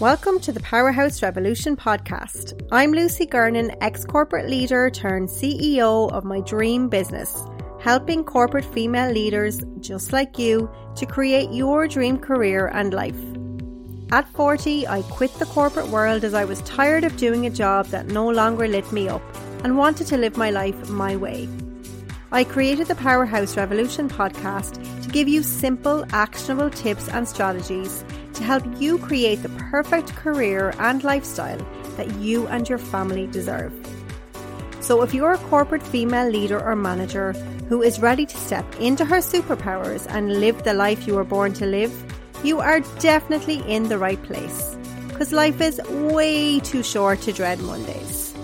Welcome to the Powerhouse Revolution podcast. I'm Lucy Gernon, ex corporate leader turned CEO of my dream business, helping corporate female leaders just like you to create your dream career and life. At 40, I quit the corporate world as I was tired of doing a job that no longer lit me up and wanted to live my life my way. I created the Powerhouse Revolution podcast to give you simple, actionable tips and strategies to help you create the perfect career and lifestyle that you and your family deserve. So, if you're a corporate female leader or manager who is ready to step into her superpowers and live the life you were born to live, you are definitely in the right place. Because life is way too short to dread Mondays.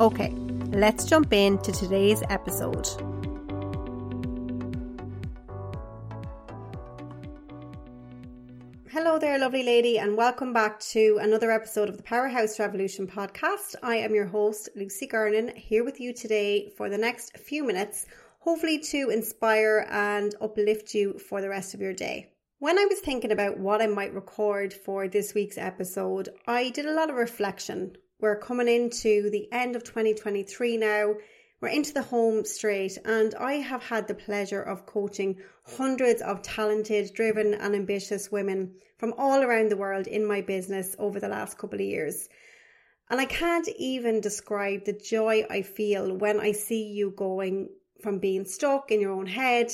Okay, let's jump into today's episode. There, lovely lady, and welcome back to another episode of the Powerhouse Revolution podcast. I am your host, Lucy Gernon, here with you today for the next few minutes, hopefully to inspire and uplift you for the rest of your day. When I was thinking about what I might record for this week's episode, I did a lot of reflection. We're coming into the end of 2023 now. We're into the home straight, and I have had the pleasure of coaching hundreds of talented, driven, and ambitious women from all around the world in my business over the last couple of years. And I can't even describe the joy I feel when I see you going from being stuck in your own head,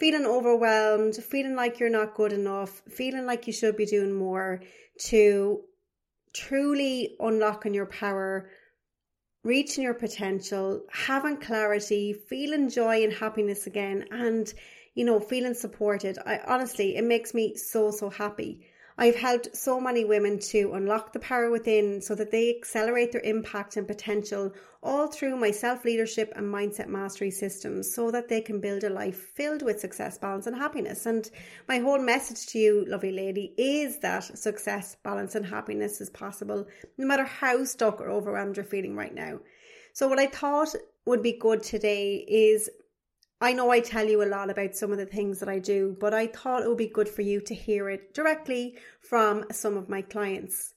feeling overwhelmed, feeling like you're not good enough, feeling like you should be doing more, to truly unlocking your power reaching your potential, having clarity, feeling joy and happiness again, and you know, feeling supported. I honestly, it makes me so, so happy. I've helped so many women to unlock the power within so that they accelerate their impact and potential all through my self leadership and mindset mastery systems so that they can build a life filled with success, balance, and happiness. And my whole message to you, lovely lady, is that success, balance, and happiness is possible no matter how stuck or overwhelmed you're feeling right now. So, what I thought would be good today is I know I tell you a lot about some of the things that I do, but I thought it would be good for you to hear it directly from some of my clients.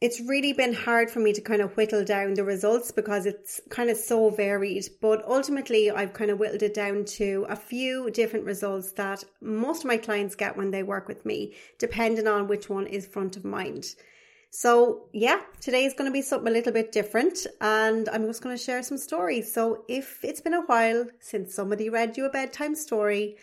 It's really been hard for me to kind of whittle down the results because it's kind of so varied, but ultimately I've kind of whittled it down to a few different results that most of my clients get when they work with me, depending on which one is front of mind. So, yeah, today is going to be something a little bit different, and I'm just going to share some stories. So, if it's been a while since somebody read you a bedtime story,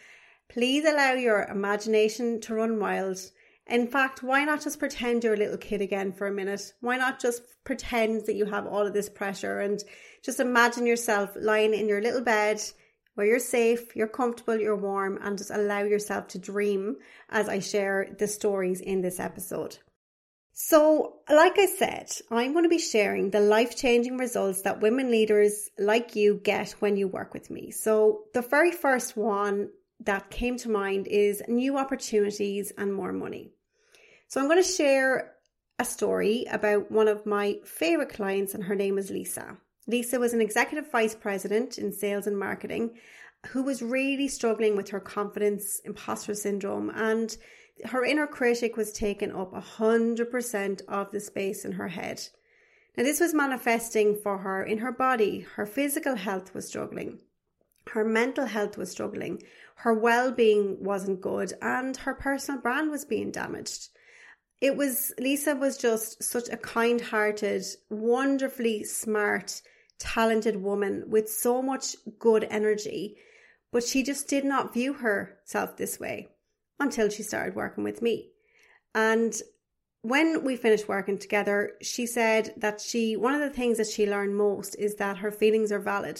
please allow your imagination to run wild. In fact, why not just pretend you're a little kid again for a minute? Why not just pretend that you have all of this pressure and just imagine yourself lying in your little bed where you're safe, you're comfortable, you're warm, and just allow yourself to dream as I share the stories in this episode. So, like I said, I'm going to be sharing the life changing results that women leaders like you get when you work with me. So, the very first one that came to mind is new opportunities and more money. So, I'm going to share a story about one of my favorite clients, and her name is Lisa. Lisa was an executive vice president in sales and marketing who was really struggling with her confidence, imposter syndrome, and her inner critic was taking up 100% of the space in her head. Now, this was manifesting for her in her body. Her physical health was struggling, her mental health was struggling, her well being wasn't good, and her personal brand was being damaged. It was, Lisa was just such a kind hearted, wonderfully smart, talented woman with so much good energy, but she just did not view herself this way until she started working with me. And when we finished working together, she said that she, one of the things that she learned most is that her feelings are valid.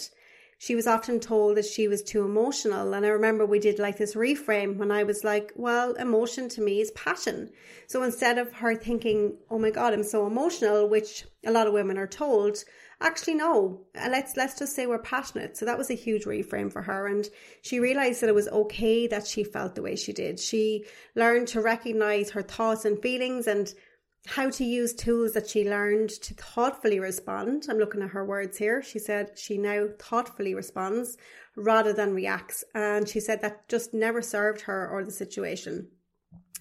She was often told that she was too emotional. And I remember we did like this reframe when I was like, well, emotion to me is passion. So instead of her thinking, oh my God, I'm so emotional, which a lot of women are told, actually no uh, let's let's just say we're passionate so that was a huge reframe for her and she realized that it was okay that she felt the way she did she learned to recognize her thoughts and feelings and how to use tools that she learned to thoughtfully respond. I'm looking at her words here. She said she now thoughtfully responds rather than reacts. And she said that just never served her or the situation.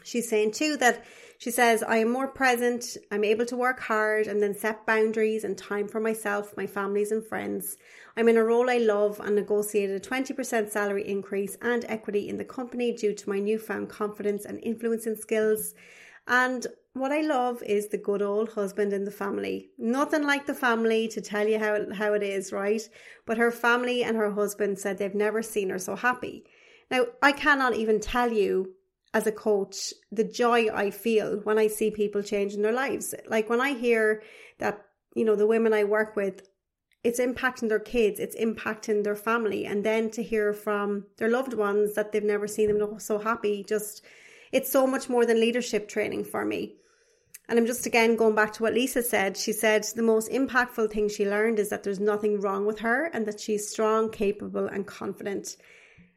She's saying too that she says, I am more present, I'm able to work hard and then set boundaries and time for myself, my families, and friends. I'm in a role I love and negotiated a 20% salary increase and equity in the company due to my newfound confidence and influencing skills. And what I love is the good old husband in the family. Nothing like the family to tell you how, how it is, right? But her family and her husband said they've never seen her so happy. Now, I cannot even tell you as a coach the joy I feel when I see people changing their lives. Like when I hear that, you know, the women I work with, it's impacting their kids, it's impacting their family. And then to hear from their loved ones that they've never seen them so happy, just, it's so much more than leadership training for me. And I'm just again going back to what Lisa said. She said the most impactful thing she learned is that there's nothing wrong with her and that she's strong, capable, and confident.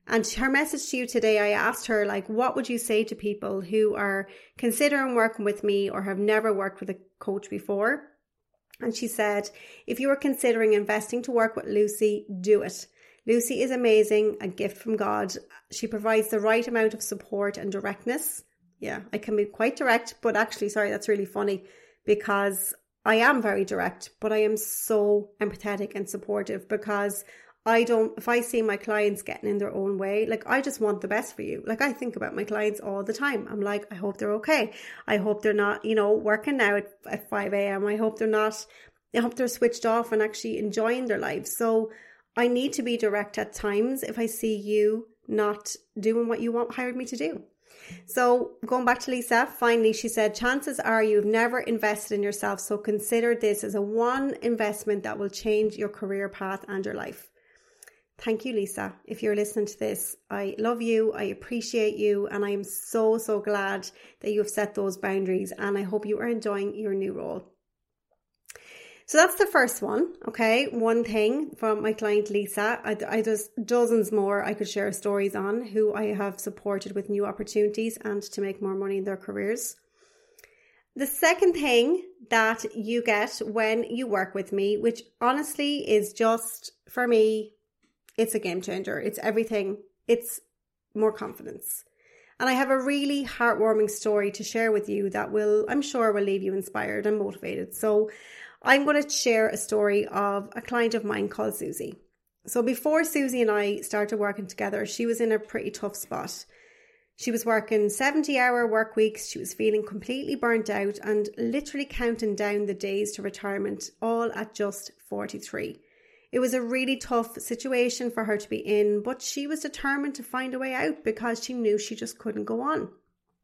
And her message to you today, I asked her, like, what would you say to people who are considering working with me or have never worked with a coach before? And she said, if you are considering investing to work with Lucy, do it. Lucy is amazing, a gift from God. She provides the right amount of support and directness. Yeah, I can be quite direct, but actually, sorry, that's really funny because I am very direct, but I am so empathetic and supportive because I don't, if I see my clients getting in their own way, like I just want the best for you. Like I think about my clients all the time. I'm like, I hope they're okay. I hope they're not, you know, working now at, at 5 a.m. I hope they're not, I hope they're switched off and actually enjoying their lives. So I need to be direct at times if I see you not doing what you want hired me to do. So going back to Lisa, finally, she said, chances are you've never invested in yourself. So consider this as a one investment that will change your career path and your life. Thank you, Lisa. If you're listening to this, I love you, I appreciate you, and I am so, so glad that you have set those boundaries. And I hope you are enjoying your new role. So that's the first one. Okay. One thing from my client Lisa. I, I there's dozens more I could share stories on who I have supported with new opportunities and to make more money in their careers. The second thing that you get when you work with me, which honestly is just for me it's a game changer. It's everything. It's more confidence. And I have a really heartwarming story to share with you that will, I'm sure, will leave you inspired and motivated. So I'm going to share a story of a client of mine called Susie. So before Susie and I started working together, she was in a pretty tough spot. She was working 70 hour work weeks. She was feeling completely burnt out and literally counting down the days to retirement, all at just 43. It was a really tough situation for her to be in, but she was determined to find a way out because she knew she just couldn't go on.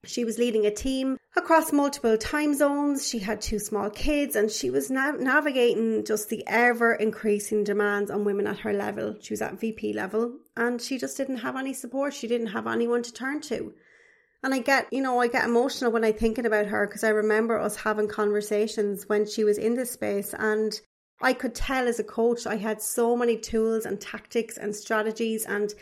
She was leading a team across multiple time zones. She had two small kids and she was nav- navigating just the ever increasing demands on women at her level. She was at VP level and she just didn't have any support. She didn't have anyone to turn to. And I get, you know, I get emotional when I'm thinking about her because I remember us having conversations when she was in this space and I could tell as a coach I had so many tools and tactics and strategies and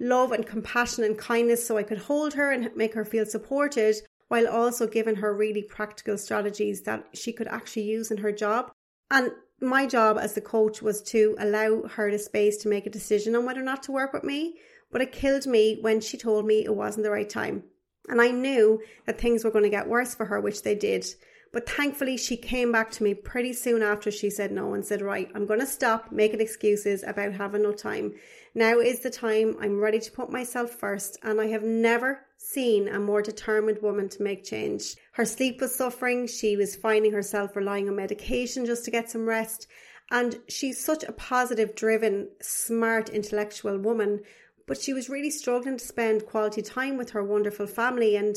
love and compassion and kindness so I could hold her and make her feel supported while also giving her really practical strategies that she could actually use in her job. And my job as the coach was to allow her the space to make a decision on whether or not to work with me. But it killed me when she told me it wasn't the right time. And I knew that things were going to get worse for her, which they did. But thankfully, she came back to me pretty soon after she said no and said, Right, I'm going to stop making excuses about having no time. Now is the time. I'm ready to put myself first. And I have never seen a more determined woman to make change. Her sleep was suffering. She was finding herself relying on medication just to get some rest. And she's such a positive, driven, smart, intellectual woman. But she was really struggling to spend quality time with her wonderful family. And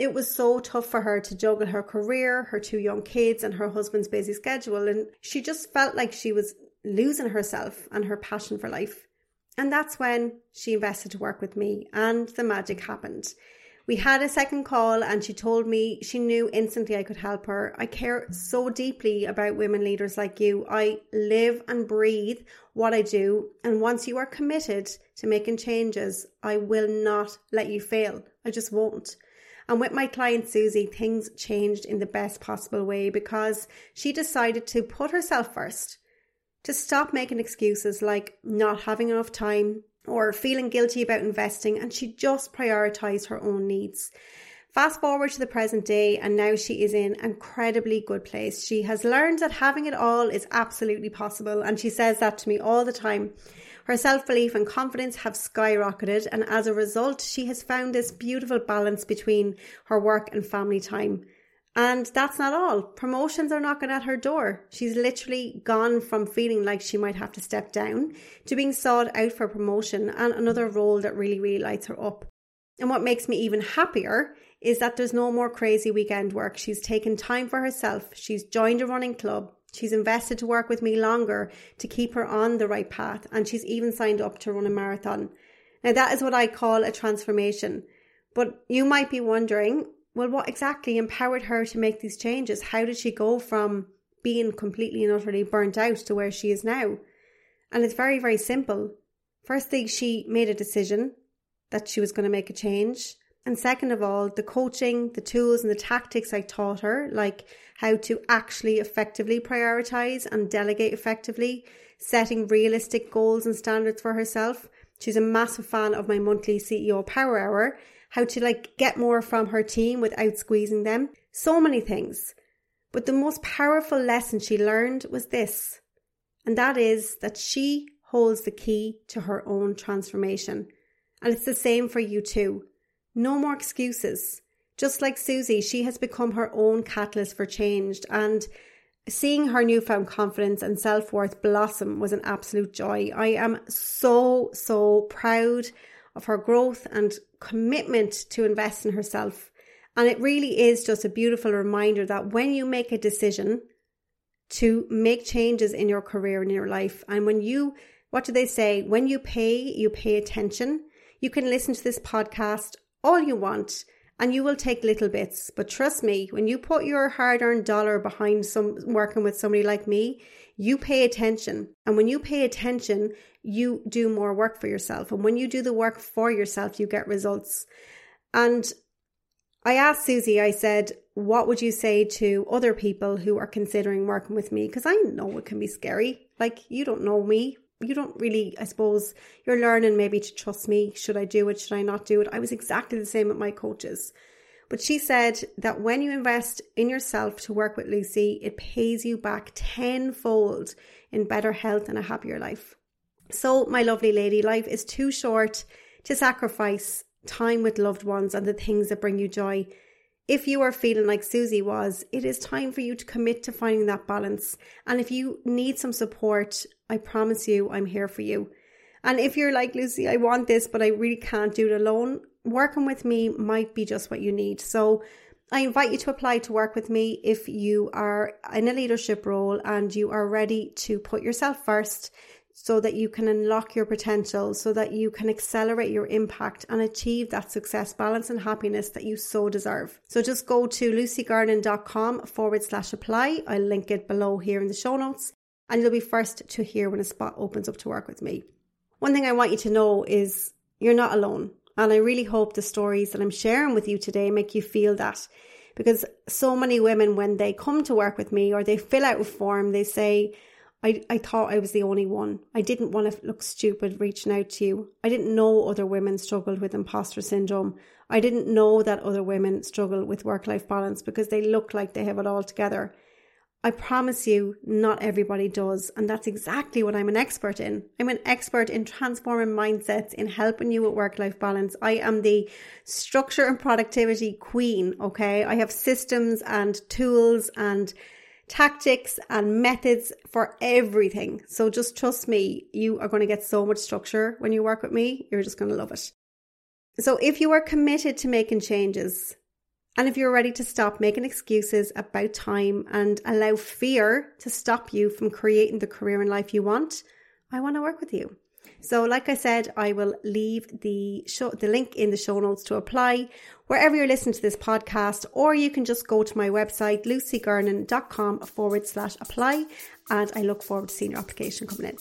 it was so tough for her to juggle her career, her two young kids, and her husband's busy schedule. And she just felt like she was losing herself and her passion for life. And that's when she invested to work with me, and the magic happened. We had a second call, and she told me she knew instantly I could help her. I care so deeply about women leaders like you. I live and breathe what I do. And once you are committed to making changes, I will not let you fail. I just won't. And with my client Susie, things changed in the best possible way because she decided to put herself first, to stop making excuses like not having enough time or feeling guilty about investing, and she just prioritized her own needs. Fast forward to the present day, and now she is in an incredibly good place. She has learned that having it all is absolutely possible, and she says that to me all the time. Her self belief and confidence have skyrocketed, and as a result, she has found this beautiful balance between her work and family time. And that's not all. Promotions are knocking at her door. She's literally gone from feeling like she might have to step down to being sought out for promotion and another role that really, really lights her up. And what makes me even happier is that there's no more crazy weekend work. She's taken time for herself. She's joined a running club. She's invested to work with me longer to keep her on the right path. And she's even signed up to run a marathon. Now, that is what I call a transformation. But you might be wondering, well, what exactly empowered her to make these changes? How did she go from being completely and utterly burnt out to where she is now? And it's very, very simple. Firstly, she made a decision that she was going to make a change. And second of all, the coaching, the tools, and the tactics I taught her, like how to actually effectively prioritize and delegate effectively, setting realistic goals and standards for herself. She's a massive fan of my monthly CEO Power Hour, how to like get more from her team without squeezing them. So many things. But the most powerful lesson she learned was this, and that is that she holds the key to her own transformation. And it's the same for you too. No more excuses. Just like Susie, she has become her own catalyst for change. And seeing her newfound confidence and self worth blossom was an absolute joy. I am so, so proud of her growth and commitment to invest in herself. And it really is just a beautiful reminder that when you make a decision to make changes in your career and your life, and when you, what do they say? When you pay, you pay attention. You can listen to this podcast all you want and you will take little bits. But trust me, when you put your hard earned dollar behind some working with somebody like me, you pay attention. And when you pay attention, you do more work for yourself. And when you do the work for yourself, you get results. And I asked Susie, I said, what would you say to other people who are considering working with me? Because I know it can be scary. Like, you don't know me you don't really, I suppose, you're learning maybe to trust me. Should I do it? Should I not do it? I was exactly the same with my coaches. But she said that when you invest in yourself to work with Lucy, it pays you back tenfold in better health and a happier life. So, my lovely lady, life is too short to sacrifice time with loved ones and the things that bring you joy. If you are feeling like Susie was, it is time for you to commit to finding that balance. And if you need some support, I promise you, I'm here for you. And if you're like, Lucy, I want this, but I really can't do it alone, working with me might be just what you need. So I invite you to apply to work with me if you are in a leadership role and you are ready to put yourself first so that you can unlock your potential, so that you can accelerate your impact and achieve that success, balance, and happiness that you so deserve. So just go to lucygernon.com forward slash apply. I'll link it below here in the show notes, and you'll be first to hear when a spot opens up to work with me. One thing I want you to know is you're not alone. And I really hope the stories that I'm sharing with you today make you feel that. Because so many women, when they come to work with me or they fill out a form, they say, I, I thought I was the only one. I didn't want to look stupid reaching out to you. I didn't know other women struggled with imposter syndrome. I didn't know that other women struggle with work life balance because they look like they have it all together. I promise you, not everybody does. And that's exactly what I'm an expert in. I'm an expert in transforming mindsets, in helping you with work life balance. I am the structure and productivity queen. Okay. I have systems and tools and tactics and methods for everything. So just trust me, you are going to get so much structure when you work with me. You're just going to love it. So if you are committed to making changes, and if you're ready to stop making excuses about time and allow fear to stop you from creating the career and life you want, I want to work with you. So, like I said, I will leave the show, the link in the show notes to apply wherever you're listening to this podcast, or you can just go to my website, lucygernon.com forward slash apply. And I look forward to seeing your application coming in.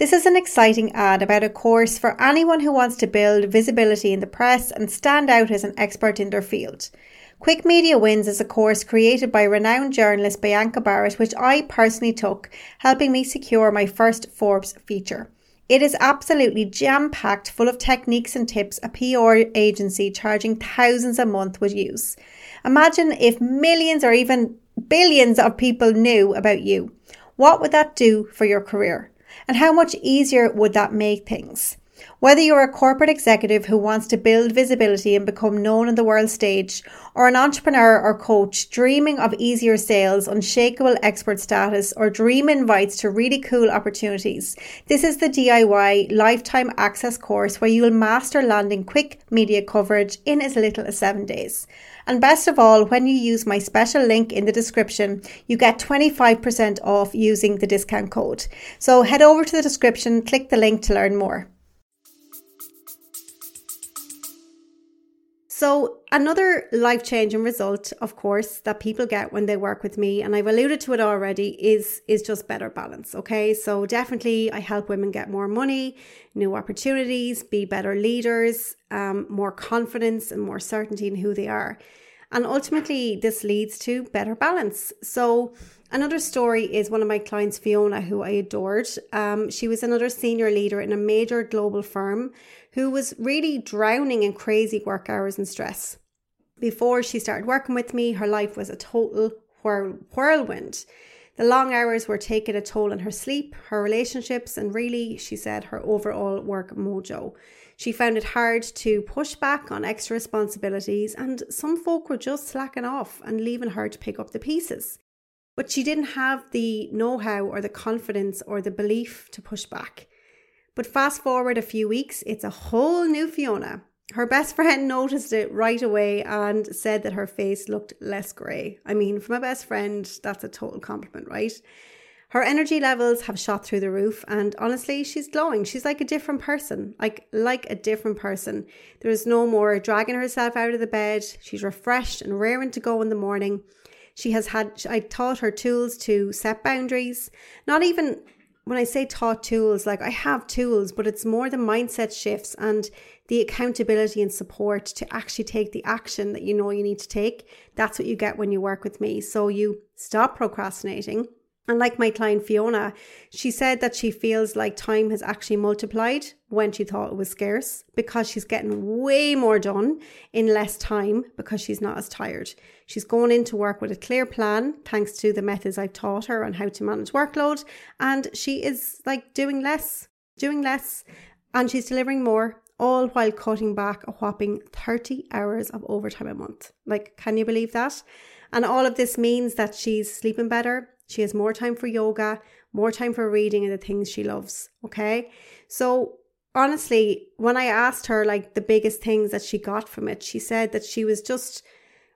This is an exciting ad about a course for anyone who wants to build visibility in the press and stand out as an expert in their field. Quick Media Wins is a course created by renowned journalist Bianca Barratt, which I personally took, helping me secure my first Forbes feature. It is absolutely jam packed full of techniques and tips a PR agency charging thousands a month would use. Imagine if millions or even billions of people knew about you. What would that do for your career? And how much easier would that make things? Whether you're a corporate executive who wants to build visibility and become known on the world stage, or an entrepreneur or coach dreaming of easier sales, unshakable expert status, or dream invites to really cool opportunities, this is the DIY lifetime access course where you'll master landing quick media coverage in as little as seven days. And best of all, when you use my special link in the description, you get 25% off using the discount code. So head over to the description, click the link to learn more. So, another life changing result, of course, that people get when they work with me, and I've alluded to it already, is, is just better balance. Okay. So, definitely, I help women get more money, new opportunities, be better leaders, um, more confidence, and more certainty in who they are. And ultimately, this leads to better balance. So, Another story is one of my clients, Fiona, who I adored. Um, she was another senior leader in a major global firm who was really drowning in crazy work hours and stress. Before she started working with me, her life was a total whirl- whirlwind. The long hours were taking a toll on her sleep, her relationships, and really, she said, her overall work mojo. She found it hard to push back on extra responsibilities, and some folk were just slacking off and leaving her to pick up the pieces. But she didn't have the know how or the confidence or the belief to push back. But fast forward a few weeks, it's a whole new Fiona. Her best friend noticed it right away and said that her face looked less grey. I mean, from a best friend, that's a total compliment, right? Her energy levels have shot through the roof and honestly, she's glowing. She's like a different person, like like a different person. There's no more dragging herself out of the bed. She's refreshed and raring to go in the morning. She has had, I taught her tools to set boundaries. Not even when I say taught tools, like I have tools, but it's more the mindset shifts and the accountability and support to actually take the action that you know you need to take. That's what you get when you work with me. So you stop procrastinating and like my client Fiona, she said that she feels like time has actually multiplied when she thought it was scarce because she's getting way more done in less time because she's not as tired. She's going into work with a clear plan thanks to the methods I've taught her on how to manage workload. And she is like doing less, doing less, and she's delivering more, all while cutting back a whopping 30 hours of overtime a month. Like, can you believe that? And all of this means that she's sleeping better, she has more time for yoga, more time for reading and the things she loves. Okay. So honestly, when I asked her like the biggest things that she got from it, she said that she was just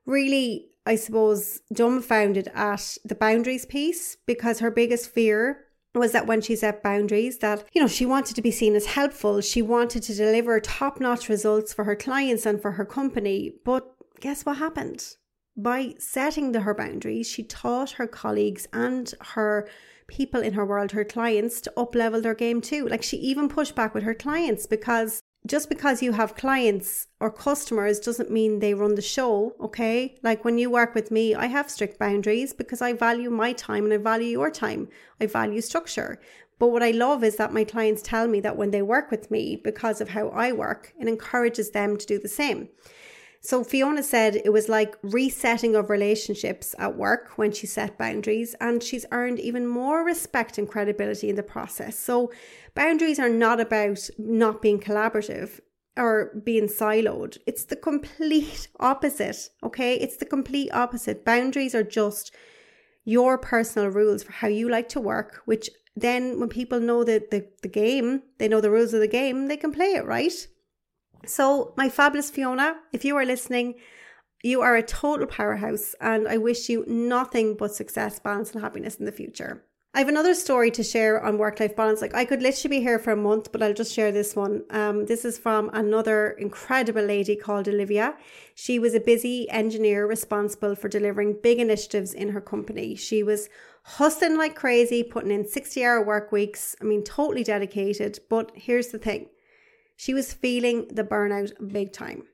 really, I suppose, dumbfounded at the boundaries piece because her biggest fear was that when she set boundaries that you know she wanted to be seen as helpful she wanted to deliver top-notch results for her clients and for her company but guess what happened by setting the, her boundaries, she taught her colleagues and her people in her world, her clients, to up level their game too. Like she even pushed back with her clients because just because you have clients or customers doesn't mean they run the show, okay? Like when you work with me, I have strict boundaries because I value my time and I value your time. I value structure. But what I love is that my clients tell me that when they work with me, because of how I work, it encourages them to do the same. So Fiona said it was like resetting of relationships at work when she set boundaries, and she's earned even more respect and credibility in the process. So boundaries are not about not being collaborative or being siloed. It's the complete opposite, okay? It's the complete opposite. Boundaries are just your personal rules for how you like to work, which then when people know the, the, the game, they know the rules of the game, they can play it, right? So, my fabulous Fiona, if you are listening, you are a total powerhouse, and I wish you nothing but success, balance, and happiness in the future. I have another story to share on work life balance. Like, I could literally be here for a month, but I'll just share this one. Um, this is from another incredible lady called Olivia. She was a busy engineer responsible for delivering big initiatives in her company. She was hustling like crazy, putting in 60 hour work weeks. I mean, totally dedicated. But here's the thing she was feeling the burnout big time.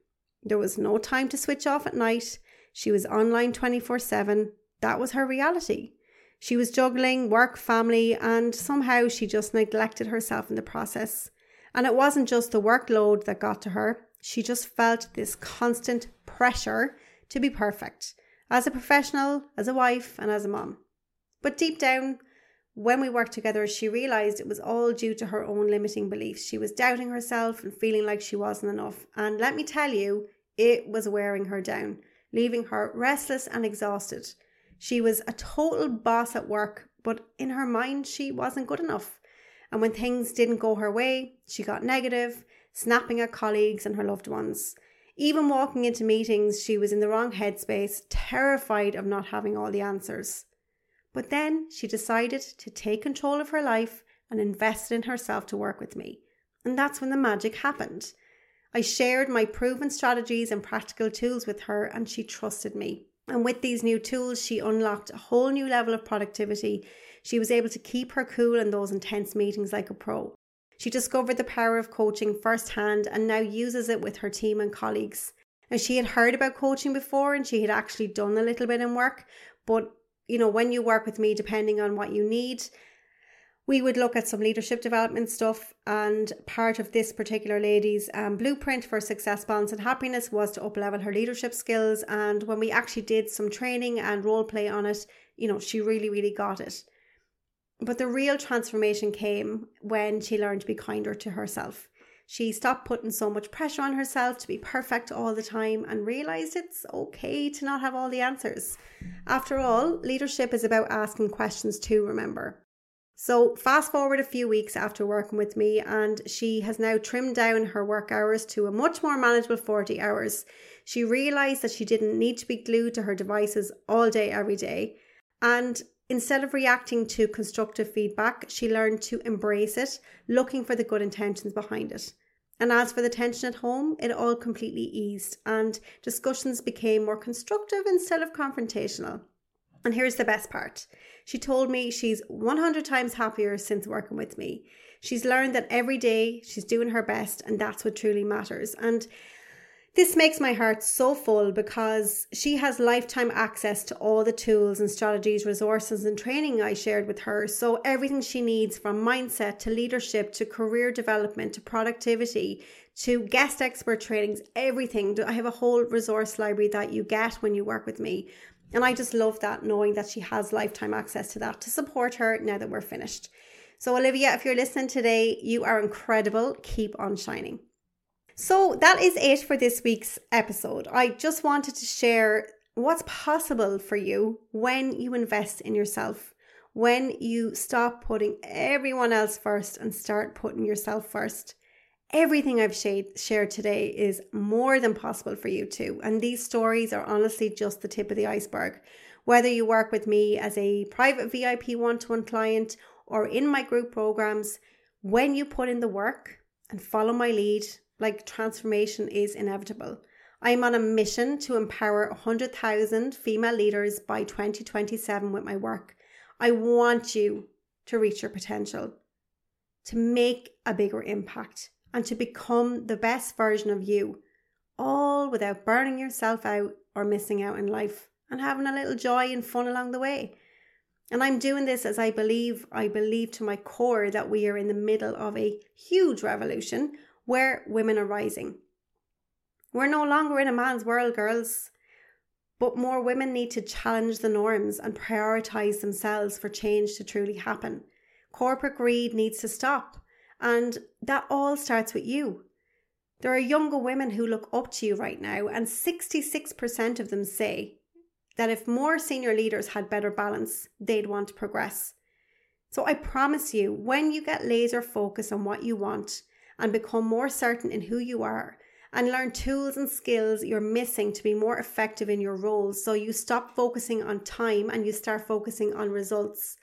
There was no time to switch off at night. She was online 24 7. That was her reality. She was juggling work, family, and somehow she just neglected herself in the process. And it wasn't just the workload that got to her, she just felt this constant pressure to be perfect as a professional, as a wife, and as a mom. But deep down, when we worked together, she realized it was all due to her own limiting beliefs. She was doubting herself and feeling like she wasn't enough. And let me tell you, it was wearing her down, leaving her restless and exhausted. She was a total boss at work, but in her mind, she wasn't good enough. And when things didn't go her way, she got negative, snapping at colleagues and her loved ones. Even walking into meetings, she was in the wrong headspace, terrified of not having all the answers. But then she decided to take control of her life and invest in herself to work with me. And that's when the magic happened. I shared my proven strategies and practical tools with her, and she trusted me. And with these new tools, she unlocked a whole new level of productivity. She was able to keep her cool in those intense meetings like a pro. She discovered the power of coaching firsthand and now uses it with her team and colleagues. Now, she had heard about coaching before and she had actually done a little bit in work, but you know, when you work with me, depending on what you need, we would look at some leadership development stuff. And part of this particular lady's um, blueprint for success, balance, and happiness was to uplevel her leadership skills. And when we actually did some training and role play on it, you know, she really, really got it. But the real transformation came when she learned to be kinder to herself. She stopped putting so much pressure on herself to be perfect all the time and realized it's okay to not have all the answers. After all, leadership is about asking questions too, remember. So, fast forward a few weeks after working with me, and she has now trimmed down her work hours to a much more manageable 40 hours. She realized that she didn't need to be glued to her devices all day, every day. And instead of reacting to constructive feedback, she learned to embrace it, looking for the good intentions behind it. And as for the tension at home, it all completely eased and discussions became more constructive instead of confrontational. And here's the best part she told me she's 100 times happier since working with me. She's learned that every day she's doing her best, and that's what truly matters. And this makes my heart so full because she has lifetime access to all the tools and strategies, resources, and training I shared with her. So, everything she needs from mindset to leadership to career development to productivity to guest expert trainings, everything. I have a whole resource library that you get when you work with me. And I just love that knowing that she has lifetime access to that to support her now that we're finished. So, Olivia, if you're listening today, you are incredible. Keep on shining. So that is it for this week's episode. I just wanted to share what's possible for you when you invest in yourself, when you stop putting everyone else first and start putting yourself first. Everything I've shared today is more than possible for you too. And these stories are honestly just the tip of the iceberg. Whether you work with me as a private VIP one to one client or in my group programs, when you put in the work and follow my lead, like transformation is inevitable. I am on a mission to empower 100,000 female leaders by 2027 with my work. I want you to reach your potential, to make a bigger impact, and to become the best version of you, all without burning yourself out or missing out in life and having a little joy and fun along the way. And I'm doing this as I believe, I believe to my core that we are in the middle of a huge revolution where women are rising. We're no longer in a man's world, girls, but more women need to challenge the norms and prioritize themselves for change to truly happen. Corporate greed needs to stop, and that all starts with you. There are younger women who look up to you right now, and 66% of them say that if more senior leaders had better balance, they'd want to progress. So I promise you, when you get laser focus on what you want, and become more certain in who you are and learn tools and skills you're missing to be more effective in your roles so you stop focusing on time and you start focusing on results.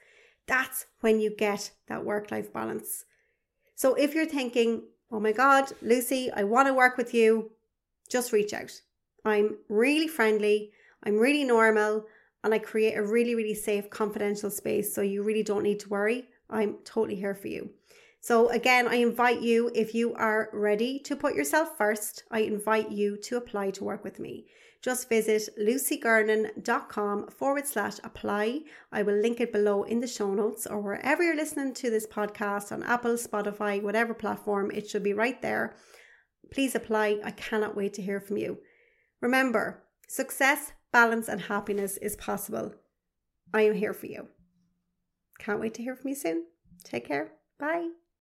That's when you get that work life balance. So if you're thinking, oh my God, Lucy, I want to work with you, just reach out. I'm really friendly, I'm really normal, and I create a really, really safe, confidential space so you really don't need to worry. I'm totally here for you. So, again, I invite you, if you are ready to put yourself first, I invite you to apply to work with me. Just visit lucygernon.com forward slash apply. I will link it below in the show notes or wherever you're listening to this podcast on Apple, Spotify, whatever platform, it should be right there. Please apply. I cannot wait to hear from you. Remember, success, balance, and happiness is possible. I am here for you. Can't wait to hear from you soon. Take care. Bye.